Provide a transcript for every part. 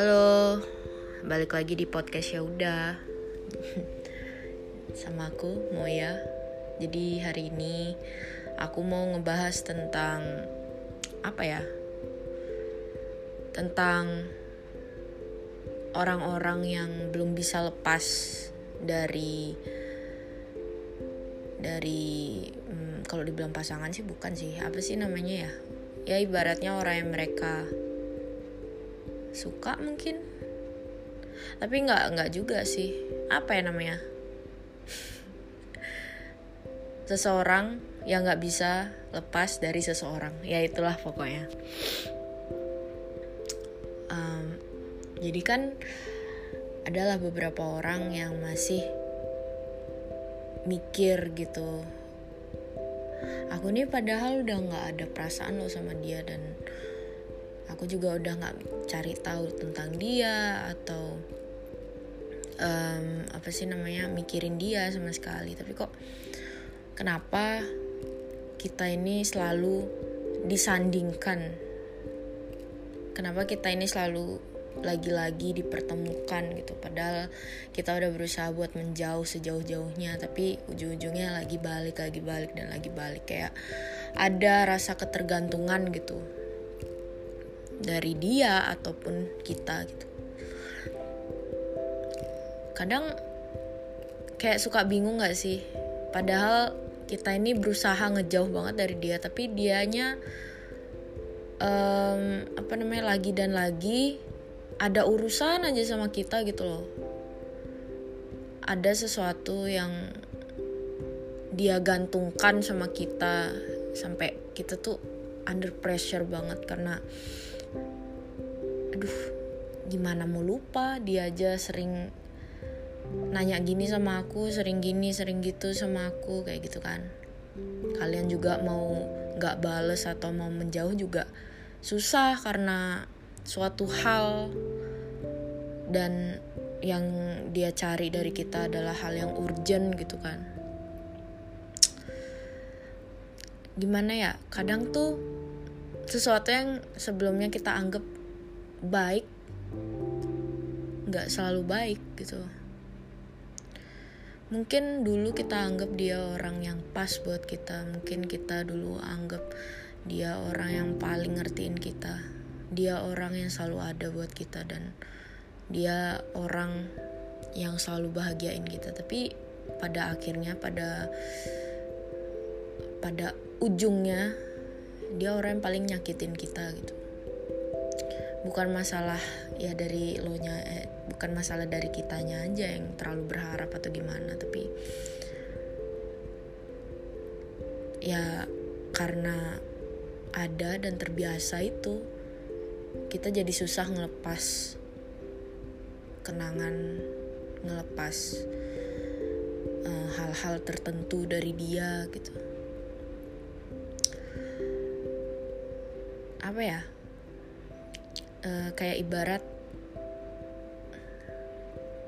Halo, balik lagi di podcast ya udah sama aku Moya. Jadi hari ini aku mau ngebahas tentang apa ya? Tentang orang-orang yang belum bisa lepas dari dari hmm, kalau dibilang pasangan sih bukan sih apa sih namanya ya ya ibaratnya orang yang mereka suka mungkin. Tapi nggak nggak juga sih. Apa ya namanya? Seseorang yang nggak bisa lepas dari seseorang. Ya itulah pokoknya. Um, jadi kan adalah beberapa orang yang masih mikir gitu. Aku nih padahal udah nggak ada perasaan lo sama dia dan aku juga udah nggak cari tahu tentang dia atau um, apa sih namanya mikirin dia sama sekali. Tapi kok kenapa kita ini selalu disandingkan? Kenapa kita ini selalu lagi-lagi dipertemukan gitu? Padahal kita udah berusaha buat menjauh sejauh-jauhnya tapi ujung-ujungnya lagi balik lagi balik dan lagi balik. Kayak ada rasa ketergantungan gitu dari dia ataupun kita gitu. Kadang kayak suka bingung gak sih? Padahal kita ini berusaha ngejauh banget dari dia tapi dianya um, apa namanya lagi dan lagi ada urusan aja sama kita gitu loh. Ada sesuatu yang dia gantungkan sama kita sampai kita tuh under pressure banget karena aduh gimana mau lupa? Dia aja sering nanya gini sama aku sering gini sering gitu sama aku kayak gitu kan. Kalian juga mau nggak bales atau mau menjauh juga susah karena suatu hal. Dan yang dia cari dari kita adalah hal yang urgent gitu kan. Gimana ya kadang tuh sesuatu yang sebelumnya kita anggap baik nggak selalu baik gitu. Mungkin dulu kita anggap dia orang yang pas buat kita. Mungkin kita dulu anggap dia orang yang paling ngertiin kita. Dia orang yang selalu ada buat kita dan dia orang yang selalu bahagiain kita. Tapi pada akhirnya pada pada ujungnya dia orang yang paling nyakitin kita gitu bukan masalah ya dari lo nya eh, bukan masalah dari kitanya aja yang terlalu berharap atau gimana tapi ya karena ada dan terbiasa itu kita jadi susah ngelepas kenangan ngelepas eh, hal-hal uh, tertentu dari dia gitu. Apa ya uh, kayak ibarat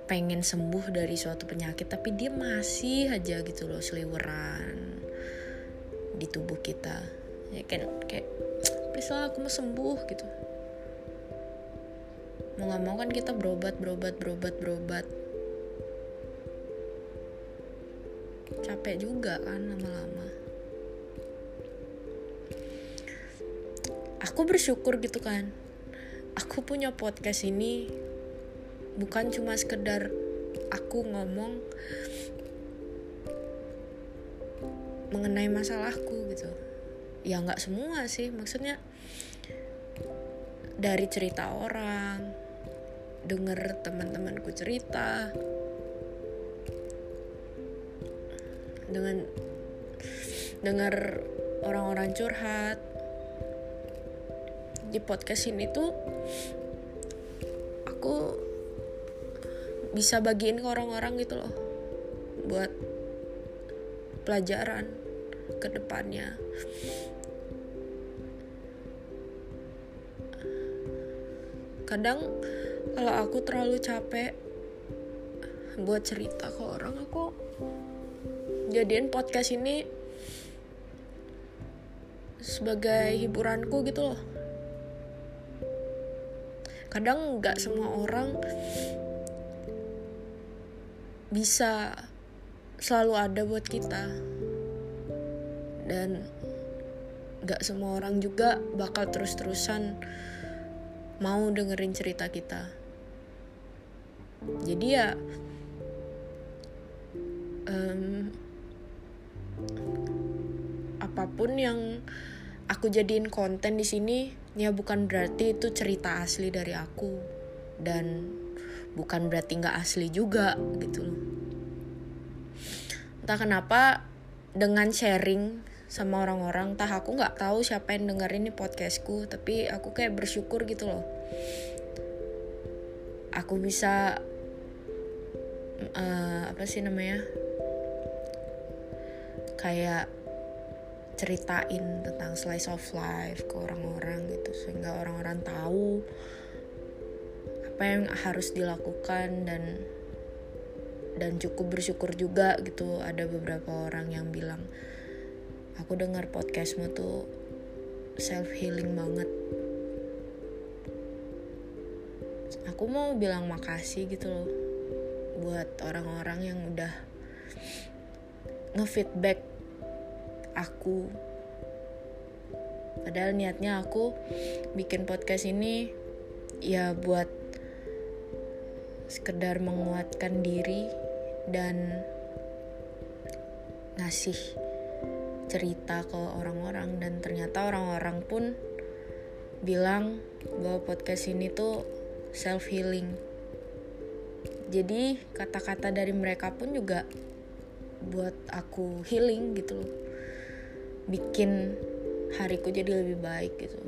pengen sembuh dari suatu penyakit tapi dia masih aja gitu loh seliweran di tubuh kita. Ya kan kayak please aku mau sembuh gitu. Mau nggak mau kan kita berobat berobat berobat berobat. Capek juga kan lama-lama. Aku bersyukur gitu kan aku punya podcast ini bukan cuma sekedar aku ngomong mengenai masalahku gitu. Ya nggak semua sih. Maksudnya dari cerita orang denger teman-temanku cerita dengan dengar orang-orang curhat di podcast ini tuh aku bisa bagiin ke orang-orang gitu loh buat pelajaran ke depannya. Kadang kalau aku terlalu capek buat cerita ke orang aku jadiin podcast ini sebagai hiburanku gitu loh kadang nggak semua orang bisa selalu ada buat kita. Dan nggak semua orang juga bakal terus-terusan mau dengerin cerita kita. Jadi ya um, apa pun yang aku jadiin konten di sini ya bukan berarti itu cerita asli dari aku. Dan bukan berarti nggak asli juga gitu loh. Entah kenapa dengan sharing sama orang-orang entah aku nggak tahu siapa yang dengerin ini podcastku tapi aku kayak bersyukur gitu loh. Aku bisa uh, apa sih namanya? Kayak ceritain tentang slice of life ke orang-orang gitu sehingga orang-orang tahu apa yang harus dilakukan dan dan cukup bersyukur juga gitu. Ada beberapa orang yang bilang aku dengar podcastmu tuh self healing banget. Aku mau bilang makasih gitu loh buat orang-orang yang udah ngefeedback aku. Padahal niatnya aku bikin podcast ini ya buat sekedar menguatkan diri dan ngasih cerita ke orang-orang. Dan ternyata orang-orang pun bilang bahwa podcast ini tuh self healing jadi kata-kata dari mereka pun juga buat aku healing gitu loh bikin hariku jadi lebih baik gitu.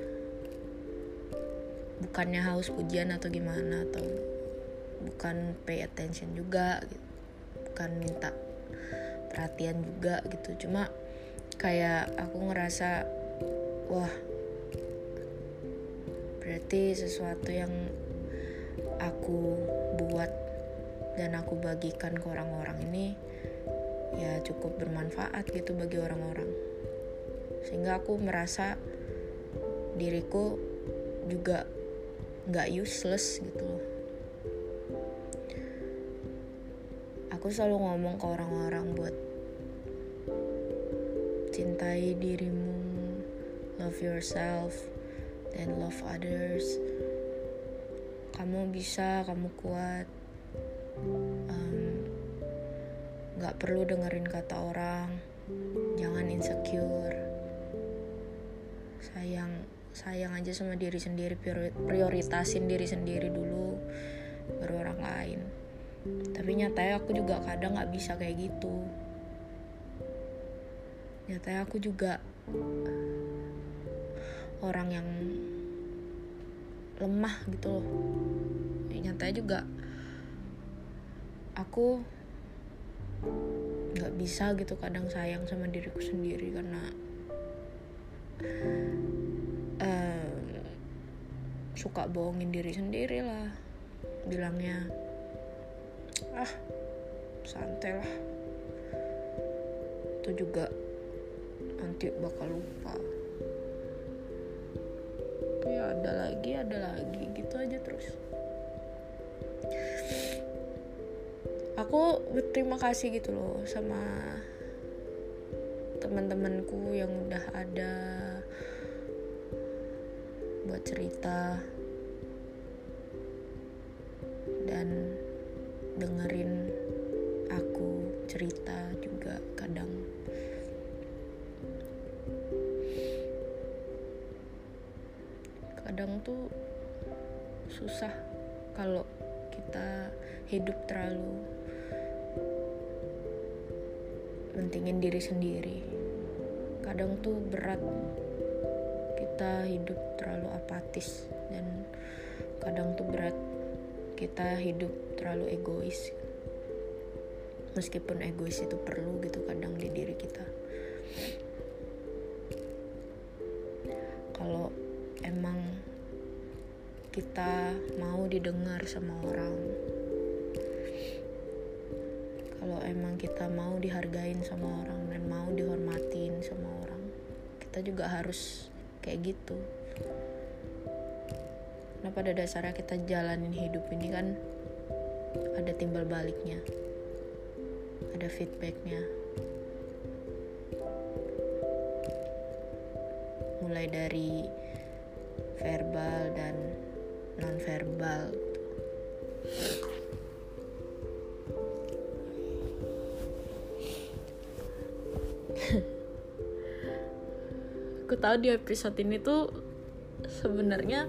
Bukannya haus pujian atau gimana atau bukan pay attention juga gitu. Bukan minta perhatian juga gitu. Cuma kayak aku ngerasa wah berarti sesuatu yang aku buat dan aku bagikan ke orang-orang ini ya cukup bermanfaat gitu bagi orang-orang sehingga aku merasa diriku juga nggak useless gitu loh. Aku selalu ngomong ke orang-orang buat cintai dirimu love yourself dan love others. Kamu bisa kamu kuat. Nggak um, perlu dengerin kata orang. Jangan insecure sayang aja sama diri sendiri prioritasin diri sendiri dulu baru orang lain. Tapi nyatanya aku juga kadang nggak bisa kayak gitu. Nyatanya aku juga orang yang lemah gitu loh. Nyatanya juga aku nggak bisa gitu kadang sayang sama diriku sendiri karena suka bohongin diri sendiri lah. Bilangnya ah santai lah. Itu juga nanti bakal lupa. Ya ada lagi ada lagi. Gitu aja terus. Aku berterima kasih gitu loh sama teman-temanku yang udah ada buat cerita dan dengerin aku cerita juga kadang. Kadang tuh susah kalau kita hidup terlalu mentingin diri sendiri. Kadang tuh berat kita hidup terlalu apatis dan kadang tuh berat kita hidup terlalu egois. Meskipun egois itu perlu gitu kadang di diri kita. Kalau emang kita mau didengar sama orang kalau emang kita mau dihargain sama orang dan mau dihormatin sama orang kita juga harus kayak gitu pada dasarnya kita jalanin hidup ini kan ada timbal baliknya ada feedbacknya. Mulai dari verbal dan non verbal aku tahu di episode ini tuh sebenarnya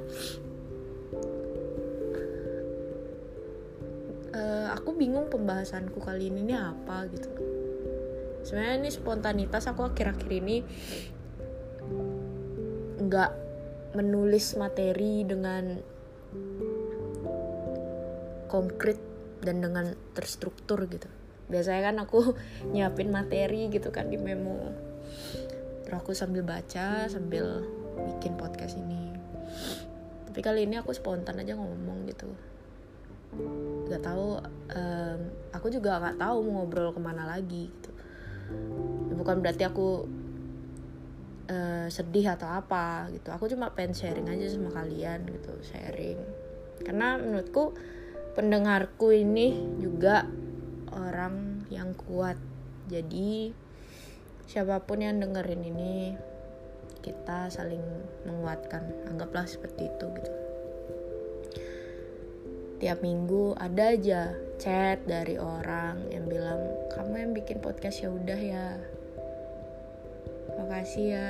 aku bingung pembahasanku kali ini ini apa gitu. Sebenarnya ini spontanitas aku akhir-akhir ini nggak menulis materi dengan konkret dan dengan terstruktur gitu. Biasanya kan aku nyiapin materi gitu kan di memo. Terus aku sambil baca sambil bikin podcast ini. Tapi kali ini aku spontan aja ngomong gitu nggak tahu um, aku juga nggak tahu mau ngobrol ke mana lagi gitu. Bukan berarti aku uh, sedih atau apa gitu. Aku cuma pengen sharing aja sama kalian gitu sharing. Karena menurutku pendengarku ini juga orang yang kuat. Jadi siapa pun yang dengerin ini kita saling menguatkan. Anggaplah seperti itu gitu tiap minggu ada aja chat dari orang yang bilang kamu yang bikin podcast ya udah ya. Makasih ya.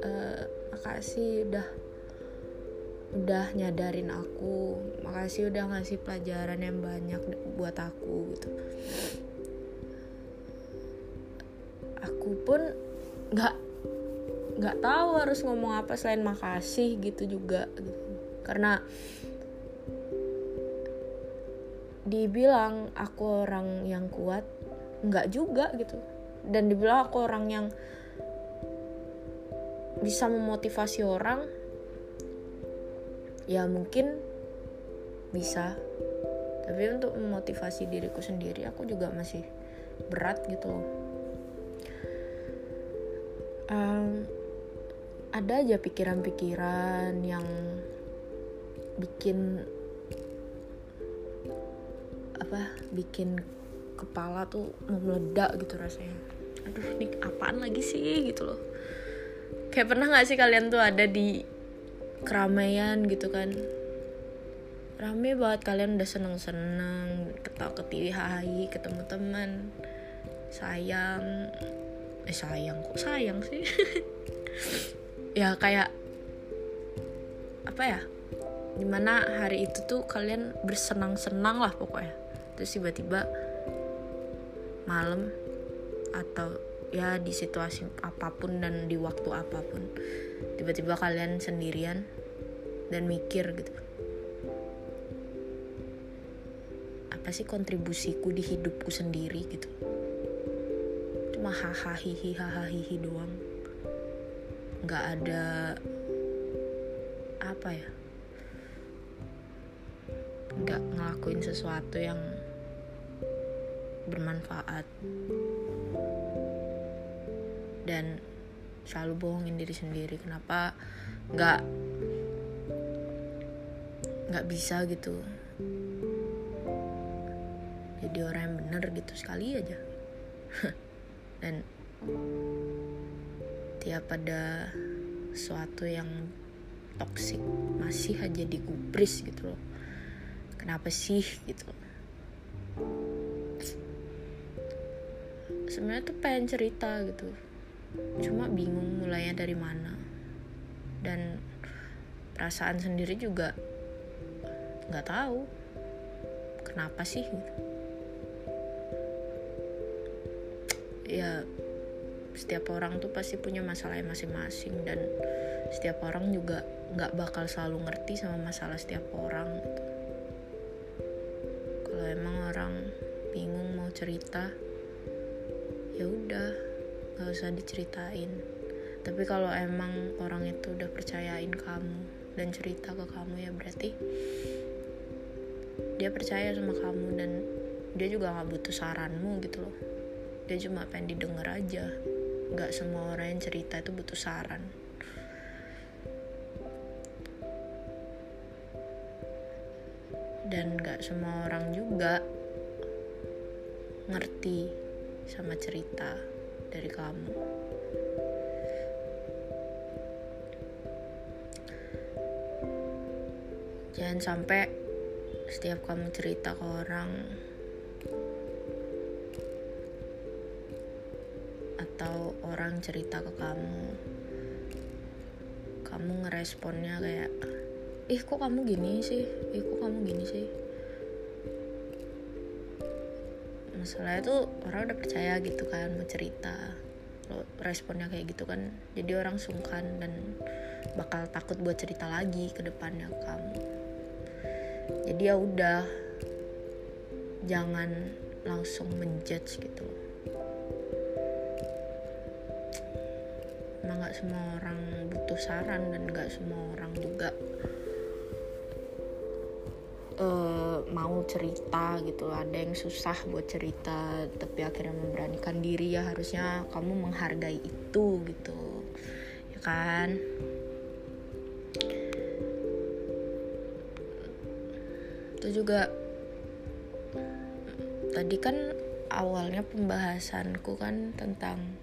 Uh, makasih udah udah nyadarin aku. Makasih udah ngasih pelajaran yang banyak buat aku gitu. Aku pun nggak nggak tahu harus ngomong apa selain makasih gitu juga gitu. karena dibilang aku orang yang kuat nggak juga gitu. Dan dibilang aku orang yang bisa memotivasi orang ya mungkin bisa. Tapi untuk memotivasi diriku sendiri aku juga masih berat gitu loh. Um, ada aja pikiran-pikiran yang bikin apa bikin kepala tuh mau meledak gitu rasanya. Aduh ini apaan lagi sih gitu loh. Kayak pernah gak sih kalian tuh ada di keramaian gitu kan? Rame banget kalian udah seneng-seneng ketawa ketiwi hai ketemu teman sayang. Eh sayang kok sayang sih? Ya kayak apa ya? Di mana hari itu tuh kalian bersenang-senang lah pokoknya terus tiba-tiba malam atau ya di situasi apa pun dan di waktu apa pun tiba-tiba kalian sendirian dan mikir gitu. Apa sih kontribusiku di hidupku sendiri gitu? Cuma hahaha hahaha doang. Nggak ada apa ya? Nggak ngelakuin sesuatu yang bermanfaat. Dan selalu bohongin diri sendiri. Kenapa nggak nggak bisa gitu? Jadi orang yang bener gitu sekali aja. Dan tiap ada sesuatu yang toksik masih aja digubris gitu loh. Kenapa sih gitu sebenarnya tuh pengen cerita gitu cuma bingung mulainya dari mana dan perasaan sendiri juga nggak tahu kenapa sih gitu. ya setiap orang tuh pasti punya masalahnya masing-masing dan setiap orang juga nggak bakal selalu ngerti sama masalah setiap orang gitu. kalau emang orang bingung mau cerita ya udah gak usah diceritain. Tapi kalau emang orang itu udah percayain kamu dan cerita ke kamu ya berarti dia percaya sama kamu dan dia juga gak butuh saranmu gitu loh. Dia cuma pengen didengar aja. Gak semua orang yang cerita itu butuh saran. Dan gak semua orang juga ngerti sama cerita dari kamu. Jangan sampai setiap kamu cerita ke orang atau orang cerita ke kamu kamu ngeresponnya kayak ih kok kamu gini sih? Ih kok kamu gini sih masalahnya tuh orang udah percaya gitu kan mau cerita. Lo responnya kayak gitu kan jadi orang sungkan dan bakal takut buat cerita lagi ke depannya kamu. Jadi ya udah jangan langsung menjudge gitu. Emang nggak semua orang butuh saran dan nggak semua orang juga uh, mau cerita gitu. Ada yang susah buat cerita tapi akhirnya memberanikan diri ya harusnya kamu menghargai itu gitu. Ya kan? Itu juga tadi kan awalnya pembahasanku kan tentang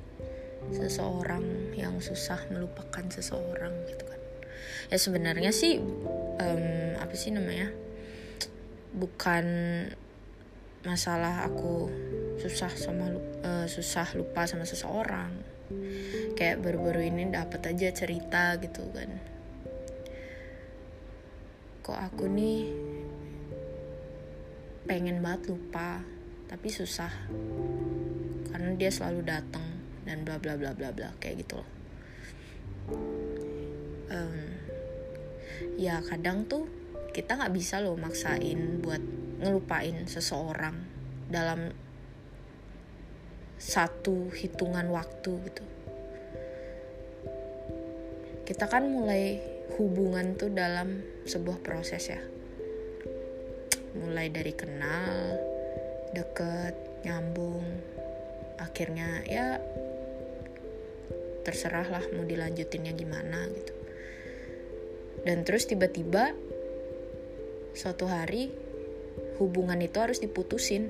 seseorang yang susah melupakan seseorang gitu kan. Ya sebenarnya sih um, apa sih namanya bukan masalah aku susah sama uh, susah lupa sama seseorang. Kayak baru-baru ini dapat aja cerita gitu kan. Kok aku nih pengen banget lupa tapi susah. Karena dia selalu datang dan bla bla bla bla bla kayak gitu loh. Um, ya kadang tuh kita nggak bisa loh maksain buat ngelupain seseorang dalam satu hitungan waktu gitu. Kita kan mulai hubungan tuh dalam sebuah proses ya. Mulai dari kenal deket nyambung akhirnya ya terserah lah mau dilanjutinnya gimana gitu. Dan terus tiba-tiba suatu hari hubungan itu harus diputusin.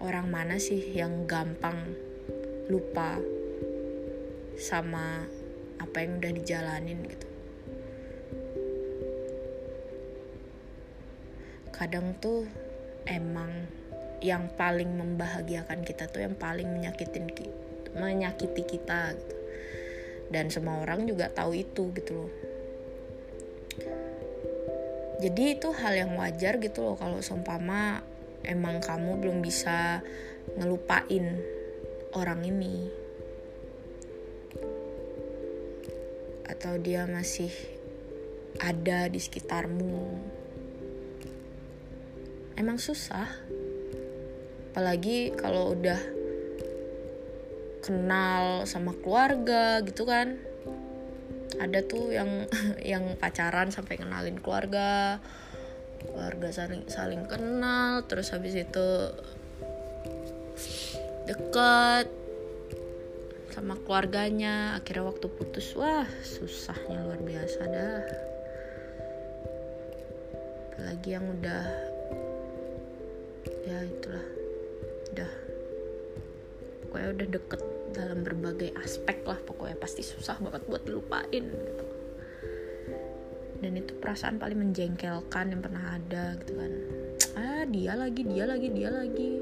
Orang mana sih yang gampang lupa sama apa yang udah dijalanin gitu? Kadang tuh emang yang paling membahagiakan kita tuh yang paling menyakitin menyakiti kita gitu. Dan semua orang juga tahu itu gitu loh jadi itu hal yang wajar gitu loh kalau seumpama emang kamu belum bisa ngelupain orang ini. Atau dia masih ada di sekitarmu. Emang susah. Apalagi kalau udah kenal sama keluarga gitu kan ada tuh yang yang pacaran sampai kenalin keluarga keluarga saling saling kenal terus habis itu deket sama keluarganya akhirnya waktu putus wah susahnya luar biasa dah. Apalagi yang udah ya itulah udah pokoknya udah deket dalam berbagai aspek lah pokoknya pasti susah banget buat lupain gitu. Dan itu perasaan paling menjengkelkan yang pernah ada gitu kan. Ah dia lagi dia lagi dia lagi.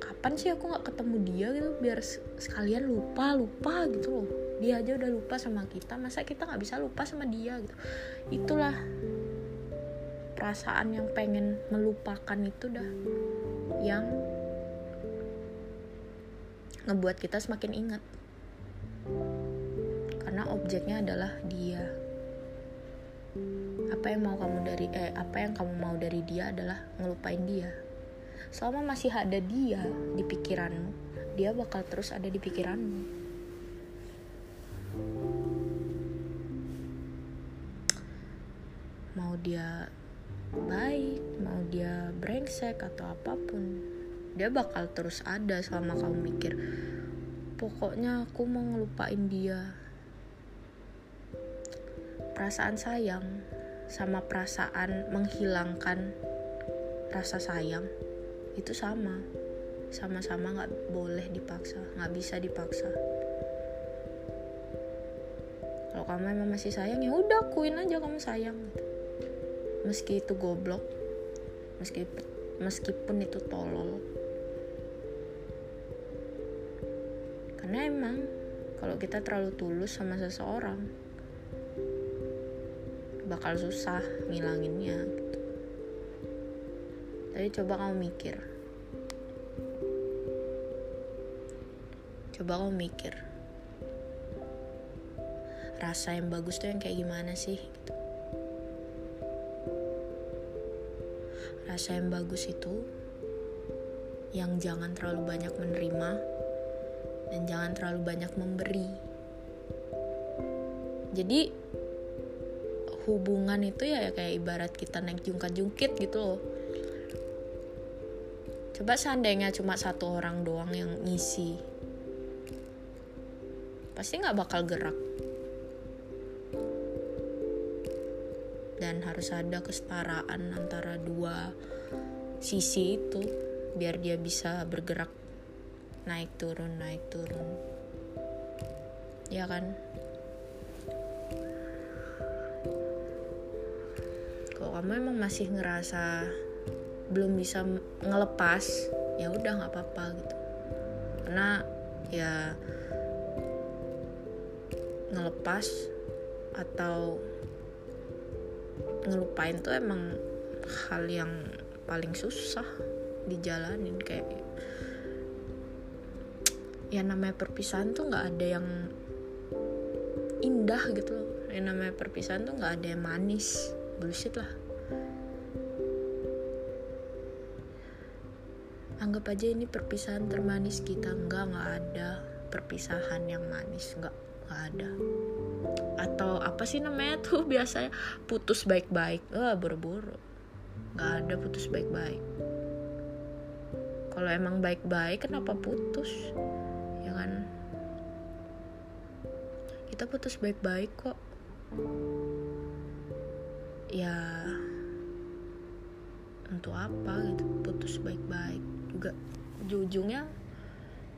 Kapan sih aku nggak ketemu dia gitu? Biar sekalian lupa lupa gitu loh. Dia aja udah lupa sama kita masa kita nggak bisa lupa sama dia gitu? Itulah perasaan yang pengen melupakan itu dah yang ngebuat kita semakin ingat. Karena objeknya adalah dia. Apa yang mau kamu dari eh apa yang kamu mau dari dia adalah ngelupain dia. Selama masih ada dia di pikiranmu dia bakal terus ada di pikiranmu. Mau dia baik mau dia brengsek atau apa pun dia bakal terus ada selama kamu mikir pokoknya aku mau ngelupain dia. Perasaan sayang sama perasaan menghilangkan rasa sayang itu sama. Sama-sama nggak boleh dipaksa nggak bisa dipaksa. Kalau kamu emang masih sayang ya udah akuin aja kamu sayang. Meski itu goblok meski meskipun itu tolol karena emang kalau kita terlalu tulus sama seseorang bakal susah ngilanginnya gitu. tapi coba kamu mikir coba kamu mikir rasa yang bagus tuh yang kayak gimana sih gitu. rasa yang bagus itu yang jangan terlalu banyak menerima dan jangan terlalu banyak memberi. Jadi hubungan itu ya kayak ibarat kita naik jungkat-jungkit gitu loh. Coba seandainya cuma satu orang doang yang ngisi pasti nggak bakal gerak. Dan harus ada kesetaraan antara dua sisi itu biar dia bisa bergerak naik turun naik turun. Ya kan? Kamu emang masih ngerasa belum bisa ngelepas ya udah nggak apa-apa gitu. Karena ya ngelepas atau ngelupain tuh emang hal yang paling susah dijalanin kayak ya namanya perpisahan tuh nggak ada yang indah gitu loh. Yang namanya perpisahan tuh nggak ada yang manis. Bullshit lah. Anggap aja ini perpisahan termanis kita. Enggak nggak ada perpisahan yang manis. Nggak nggak ada. Atau apa sih namanya tuh biasanya? Putus baik-baik. Ah buru-buru. Nggak ada putus baik-baik. Kalau emang baik-baik kenapa putus kan kita putus baik-baik kok. Ya untuk apa gitu putus baik-baik. Juga ujung-ujungnya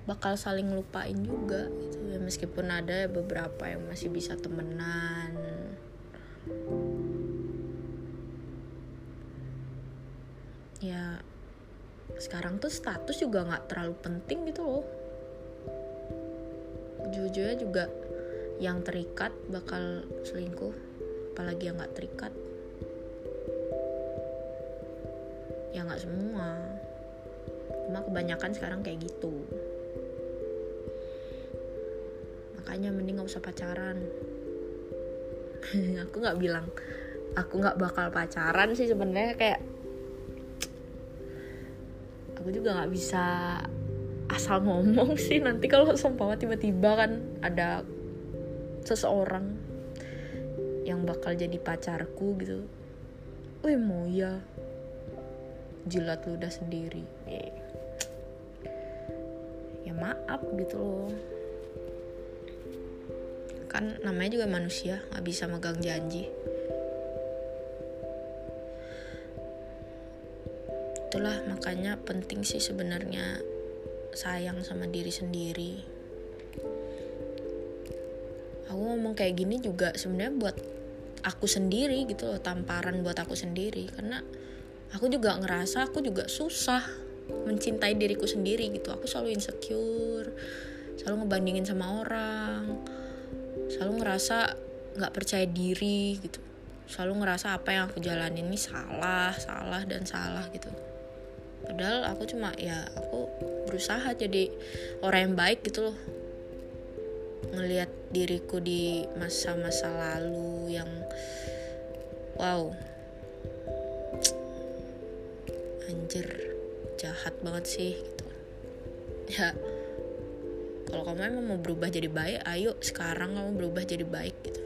bakal saling lupain juga gitu ya meskipun ada beberapa yang masih bisa temenan. Ya sekarang tuh status juga nggak terlalu penting gitu loh ujung-ujungnya juga yang terikat bakal selingkuh apalagi yang nggak terikat. Ya nggak semua. Cuma kebanyakan sekarang kayak gitu. Makanya mending gak usah pacaran. Aku nggak bilang aku nggak bakal pacaran sih sebenarnya kayak aku juga nggak bisa asal ngomong sih nanti kalau seumpama tiba-tiba kan ada seseorang yang bakal jadi pacarku gitu. Wih mau ya jilat ludah sendiri. Eh. ya maaf gitu loh. Kan namanya juga manusia nggak bisa megang janji. Itulah makanya penting sih sebenarnya sayang sama diri sendiri. Aku ngomong kayak gini juga sebenarnya buat aku sendiri gitu loh tamparan buat aku sendiri. Karena aku juga ngerasa aku juga susah mencintai diriku sendiri gitu. Aku selalu insecure selalu ngebandingin sama orang selalu ngerasa nggak percaya diri gitu. Selalu ngerasa apa yang aku jalanin ini salah salah dan salah gitu padahal aku cuma ya aku berusaha jadi orang yang baik gitu loh. Ngelihat diriku di masa-masa lalu yang wow. Anjir jahat banget sih gitu. Ya kalau kamu emang mau berubah jadi baik ayo sekarang kamu berubah jadi baik gitu.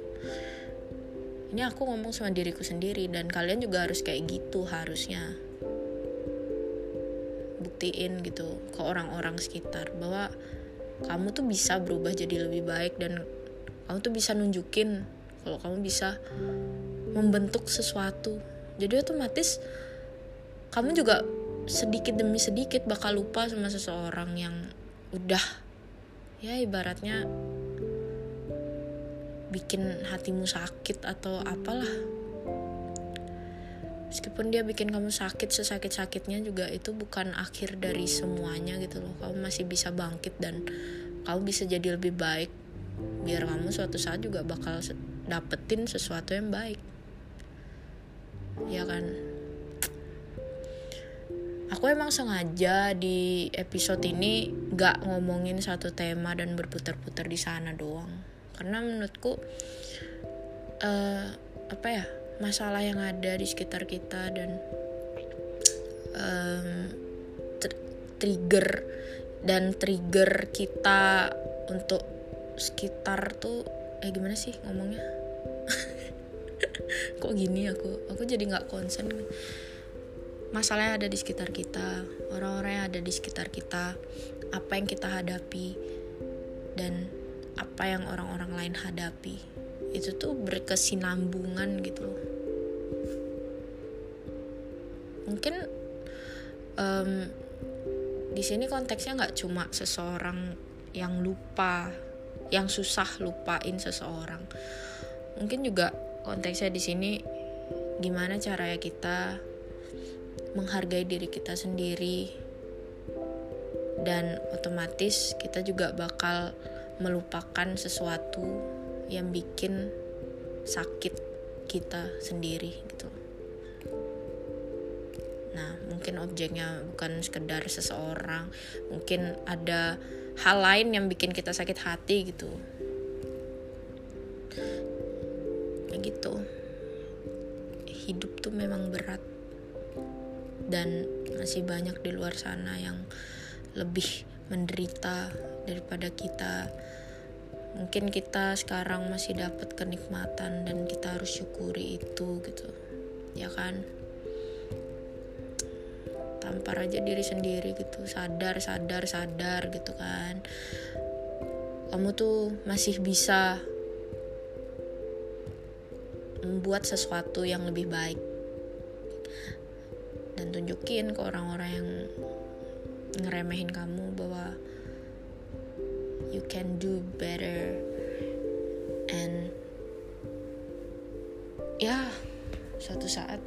Ini aku ngomong sama diriku sendiri dan kalian juga harus kayak gitu harusnya buktiin gitu ke orang-orang sekitar bahwa kamu tuh bisa berubah jadi lebih baik dan kamu tuh bisa nunjukin kalau kamu bisa membentuk sesuatu. Jadi otomatis kamu juga sedikit demi sedikit bakal lupa sama seseorang yang udah ya ibaratnya bikin hatimu sakit atau apalah meskipun dia bikin kamu sakit sesakit-sakitnya juga itu bukan akhir dari semuanya gitu loh. Kamu masih bisa bangkit dan kamu bisa jadi lebih baik. Biar kamu suatu saat juga bakal dapetin sesuatu yang baik. Ya kan? Aku emang sengaja di episode ini gak ngomongin satu tema dan berputar-putar di sana doang. Karena menurutku uh, apa ya masalah yang ada di sekitar kita dan um, tr trigger dan trigger kita untuk sekitar tuh eh gimana sih ngomongnya? Kok gini aku? Aku jadi nggak konsen masalah yang ada di sekitar kita orang-orang yang ada di sekitar kita apa yang kita hadapi dan apa yang orang-orang lain hadapi itu tuh berkesinambungan gitu loh. Mungkin um, di sini konteksnya nggak cuma seseorang yang lupa yang susah lupain seseorang. Mungkin juga konteksnya di sini gimana caranya kita menghargai diri kita sendiri dan otomatis kita juga bakal melupakan sesuatu yang bikin sakit kita sendiri gitu. Nah mungkin objeknya bukan sekedar seseorang mungkin ada hal lain yang bikin kita sakit hati gitu. Ya gitu. Hidup tuh memang berat. Dan masih banyak di luar sana yang lebih menderita daripada kita mungkin kita sekarang masih dapat kenikmatan dan kita harus syukuri itu gitu. Ya kan? Tampar aja diri sendiri gitu. Sadar sadar sadar gitu kan. Kamu tuh masih bisa membuat sesuatu yang lebih baik. Dan tunjukin ke orang-orang yang ngeremehin kamu bahwa you can do better. And ya suatu saat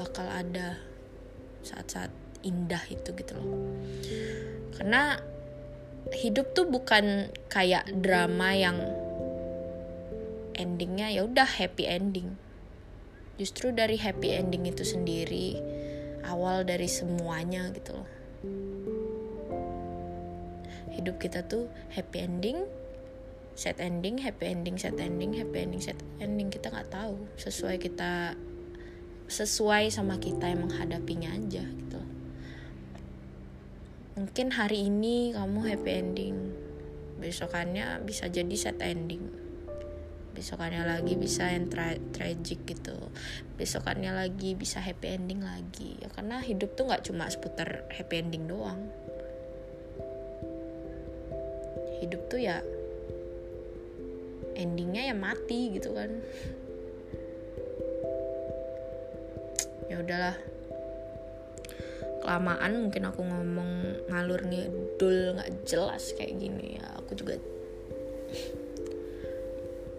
bakal ada saat-saat indah itu gitu loh. Karena hidup tuh bukan kayak drama yang endingnya ya udah happy ending. Justru dari happy ending itu sendiri awal dari semuanya gitu loh hidup kita tuh happy ending sad ending happy ending sad ending happy ending sad ending. Kita nggak tahu sesuai kita sesuai sama kita yang menghadapinya aja gitu. Mungkin hari ini kamu happy ending besokannya bisa jadi sad ending. Besokannya lagi bisa yang tra tragic gitu. Besokannya lagi bisa happy ending lagi. Ya karena hidup tuh nggak cuma seputar happy ending doang hidup tuh ya endingnya ya mati gitu kan. Ya udahlah. Kelamaan mungkin aku ngomong ngalur ngidul nggak jelas kayak gini ya. Aku juga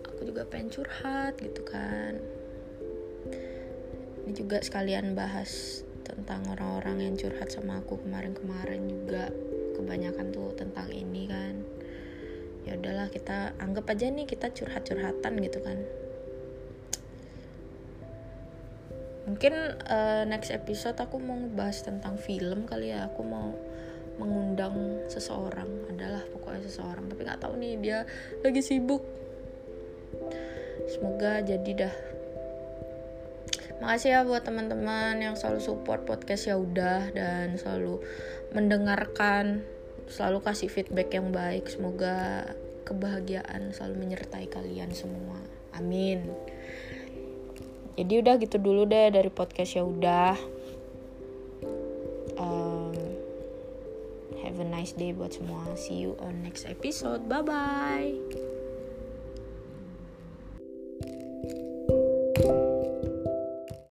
aku juga pengen curhat gitu kan. Ini juga sekalian bahas tentang orang-orang yang curhat sama aku kemarin-kemarin juga. Kebanyakan tuh tentang ini kan ya udahlah kita anggap aja nih kita curhat-curhatan gitu kan. Mungkin uh, next episode aku mau ngebahas tentang film kali ya. Aku mau mengundang seseorang. Adalah pokoknya seseorang tapi nggak tahu nih dia lagi sibuk. Semoga jadi dah. Makasih ya buat teman-teman yang selalu support podcast ya udah dan selalu mendengarkan selalu kasih feedback yang baik. Semoga kebahagiaan selalu menyertai kalian semua. Amin. Jadi udah gitu dulu deh dari podcast ya udah. Um, have a nice day buat semua. See you on next episode. Bye bye